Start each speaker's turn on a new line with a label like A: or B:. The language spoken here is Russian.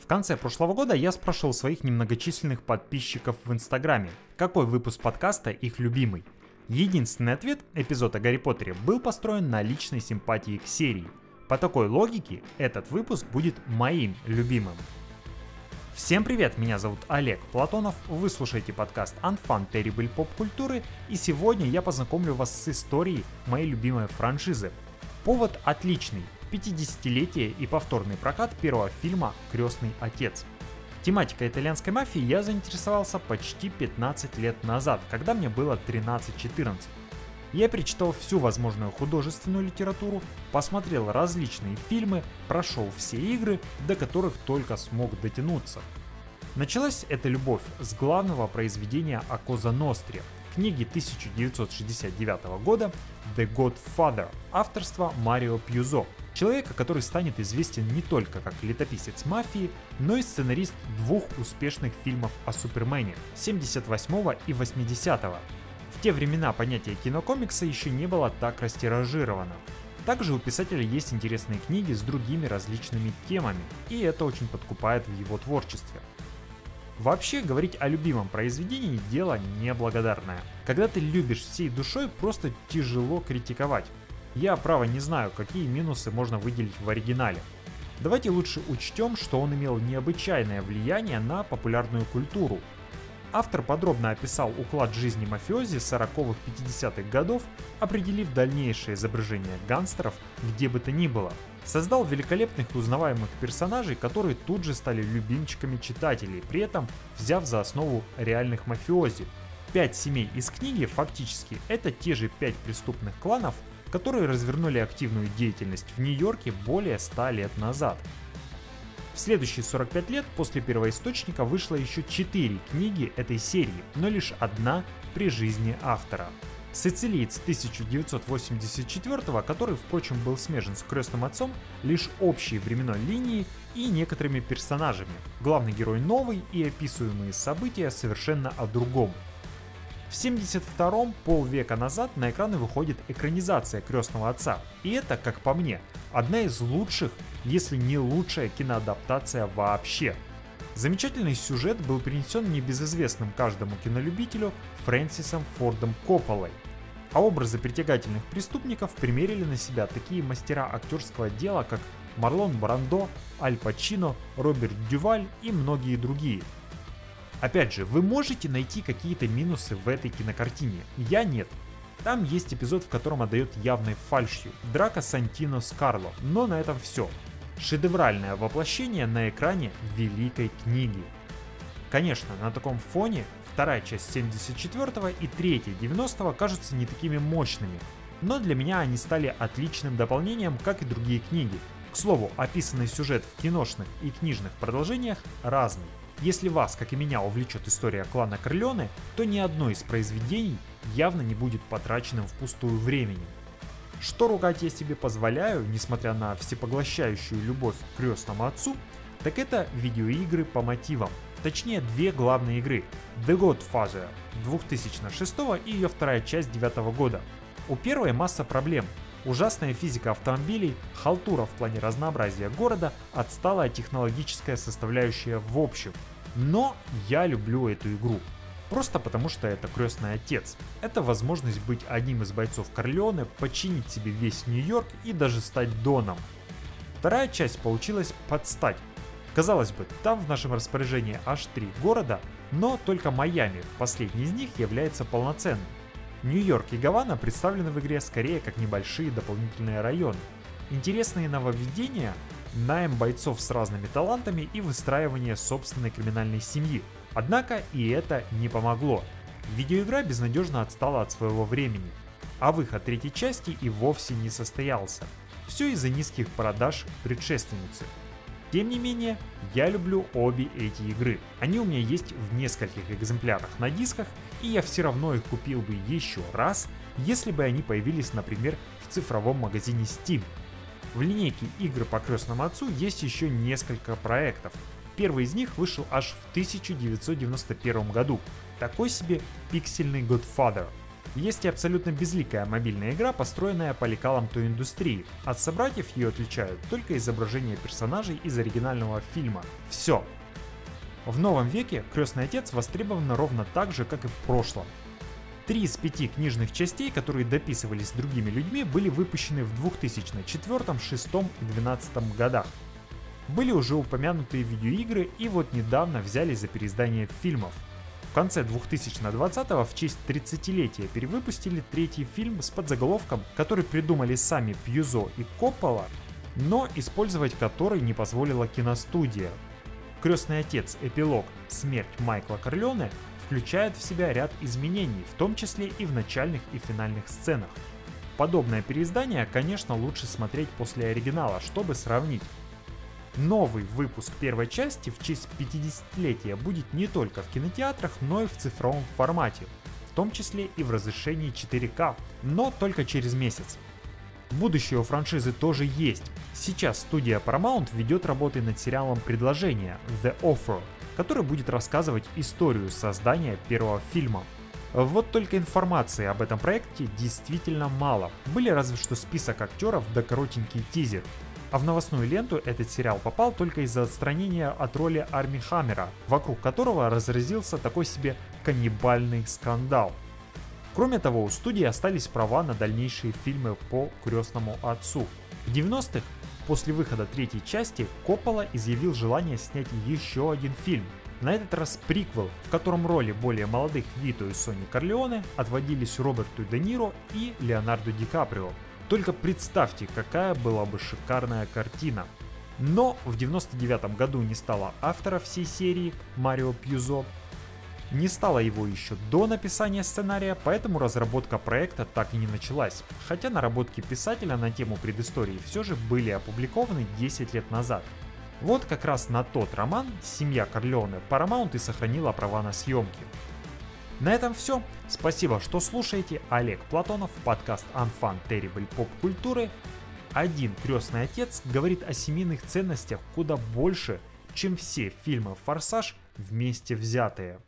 A: В конце прошлого года я спрашивал своих немногочисленных подписчиков в Инстаграме, какой выпуск подкаста их любимый. Единственный ответ эпизод о Гарри Поттере был построен на личной симпатии к серии. По такой логике этот выпуск будет моим любимым. Всем привет, меня зовут Олег Платонов, вы слушаете подкаст Unfun Terrible Pop культуры и сегодня я познакомлю вас с историей моей любимой франшизы. Повод отличный, 50-летие и повторный прокат первого фильма «Крестный отец». Тематикой итальянской мафии я заинтересовался почти 15 лет назад, когда мне было 13-14. Я перечитал всю возможную художественную литературу, посмотрел различные фильмы, прошел все игры, до которых только смог дотянуться. Началась эта любовь с главного произведения о Коза Ностре, книги 1969 года The Godfather авторства Марио Пьюзо, человека, который станет известен не только как летописец мафии, но и сценарист двух успешных фильмов о Супермене 78 и 80 -го. В те времена понятие кинокомикса еще не было так растиражировано. Также у писателя есть интересные книги с другими различными темами, и это очень подкупает в его творчестве. Вообще, говорить о любимом произведении – дело неблагодарное. Когда ты любишь всей душой, просто тяжело критиковать. Я, право, не знаю, какие минусы можно выделить в оригинале. Давайте лучше учтем, что он имел необычайное влияние на популярную культуру, Автор подробно описал уклад жизни мафиози 40-х-50-х годов, определив дальнейшее изображение гангстеров где бы то ни было. Создал великолепных узнаваемых персонажей, которые тут же стали любимчиками читателей, при этом взяв за основу реальных мафиози. Пять семей из книги фактически это те же пять преступных кланов, которые развернули активную деятельность в Нью-Йорке более 100 лет назад. В следующие 45 лет после первоисточника вышло еще 4 книги этой серии, но лишь одна при жизни автора. Сицилиец 1984, который, впрочем, был смежен с крестным отцом, лишь общей временной линией и некоторыми персонажами. Главный герой новый и описываемые события совершенно о другом. В 72-м, полвека назад, на экраны выходит экранизация «Крестного отца». И это, как по мне, одна из лучших если не лучшая киноадаптация вообще. Замечательный сюжет был принесен небезызвестным каждому кинолюбителю Фрэнсисом Фордом Копполой. А образы притягательных преступников примерили на себя такие мастера актерского дела, как Марлон Брандо, Аль Пачино, Роберт Дюваль и многие другие. Опять же, вы можете найти какие-то минусы в этой кинокартине, я нет. Там есть эпизод, в котором отдает явной фальшью. Драка Сантино с Карло, но на этом все шедевральное воплощение на экране великой книги. Конечно, на таком фоне вторая часть 74 и третья 90 кажутся не такими мощными, но для меня они стали отличным дополнением, как и другие книги. К слову, описанный сюжет в киношных и книжных продолжениях разный. Если вас, как и меня, увлечет история клана Корлеоне, то ни одно из произведений явно не будет потраченным впустую временем. Что ругать я себе позволяю, несмотря на всепоглощающую любовь к крестному отцу, так это видеоигры по мотивам. Точнее, две главные игры. The Godfather 2006 и ее вторая часть 2009 года. У первой масса проблем. Ужасная физика автомобилей, халтура в плане разнообразия города, отсталая технологическая составляющая в общем. Но я люблю эту игру. Просто потому, что это крестный отец. Это возможность быть одним из бойцов Корлеоне, починить себе весь Нью-Йорк и даже стать Доном. Вторая часть получилась под стать. Казалось бы, там в нашем распоряжении аж три города, но только Майами, последний из них, является полноценным. Нью-Йорк и Гавана представлены в игре скорее как небольшие дополнительные районы. Интересные нововведения – найм бойцов с разными талантами и выстраивание собственной криминальной семьи – Однако и это не помогло. Видеоигра безнадежно отстала от своего времени, а выход третьей части и вовсе не состоялся. Все из-за низких продаж предшественницы. Тем не менее, я люблю обе эти игры. Они у меня есть в нескольких экземплярах на дисках, и я все равно их купил бы еще раз, если бы они появились, например, в цифровом магазине Steam. В линейке игр по крестному отцу есть еще несколько проектов, Первый из них вышел аж в 1991 году. Такой себе пиксельный Godfather. Есть и абсолютно безликая мобильная игра, построенная по лекалам той индустрии. От собратьев ее отличают только изображения персонажей из оригинального фильма. Все. В новом веке «Крестный отец» востребован ровно так же, как и в прошлом. Три из пяти книжных частей, которые дописывались другими людьми, были выпущены в 2004, 2006 и 2012 годах. Были уже упомянутые видеоигры и вот недавно взялись за переиздание фильмов. В конце 2020-го в честь 30-летия перевыпустили третий фильм с подзаголовком, который придумали сами Пьюзо и Коппола, но использовать который не позволила киностудия. «Крестный отец. Эпилог. Смерть Майкла Корлеоне» включает в себя ряд изменений, в том числе и в начальных и финальных сценах. Подобное переиздание, конечно, лучше смотреть после оригинала, чтобы сравнить. Новый выпуск первой части в честь 50-летия будет не только в кинотеатрах, но и в цифровом формате, в том числе и в разрешении 4К, но только через месяц. Будущее у франшизы тоже есть. Сейчас студия Paramount ведет работы над сериалом «Предложение» The Offer, который будет рассказывать историю создания первого фильма. Вот только информации об этом проекте действительно мало. Были разве что список актеров да коротенький тизер. А в новостную ленту этот сериал попал только из-за отстранения от роли Арми Хаммера, вокруг которого разразился такой себе каннибальный скандал. Кроме того, у студии остались права на дальнейшие фильмы по «Крестному отцу». В 90-х После выхода третьей части Коппола изъявил желание снять еще один фильм. На этот раз приквел, в котором роли более молодых Вито и Сони Корлеоне отводились Роберту Де Ниро и Леонарду Ди Каприо. Только представьте, какая была бы шикарная картина. Но в 99 году не стало автора всей серии Марио Пьюзо, не стало его еще до написания сценария, поэтому разработка проекта так и не началась. Хотя наработки писателя на тему предыстории все же были опубликованы 10 лет назад. Вот как раз на тот роман «Семья Корлеоне» Paramount и сохранила права на съемки. На этом все. Спасибо, что слушаете. Олег Платонов, подкаст Unfun Terrible Pop культуры. Один крестный отец говорит о семейных ценностях куда больше, чем все фильмы «Форсаж» вместе взятые.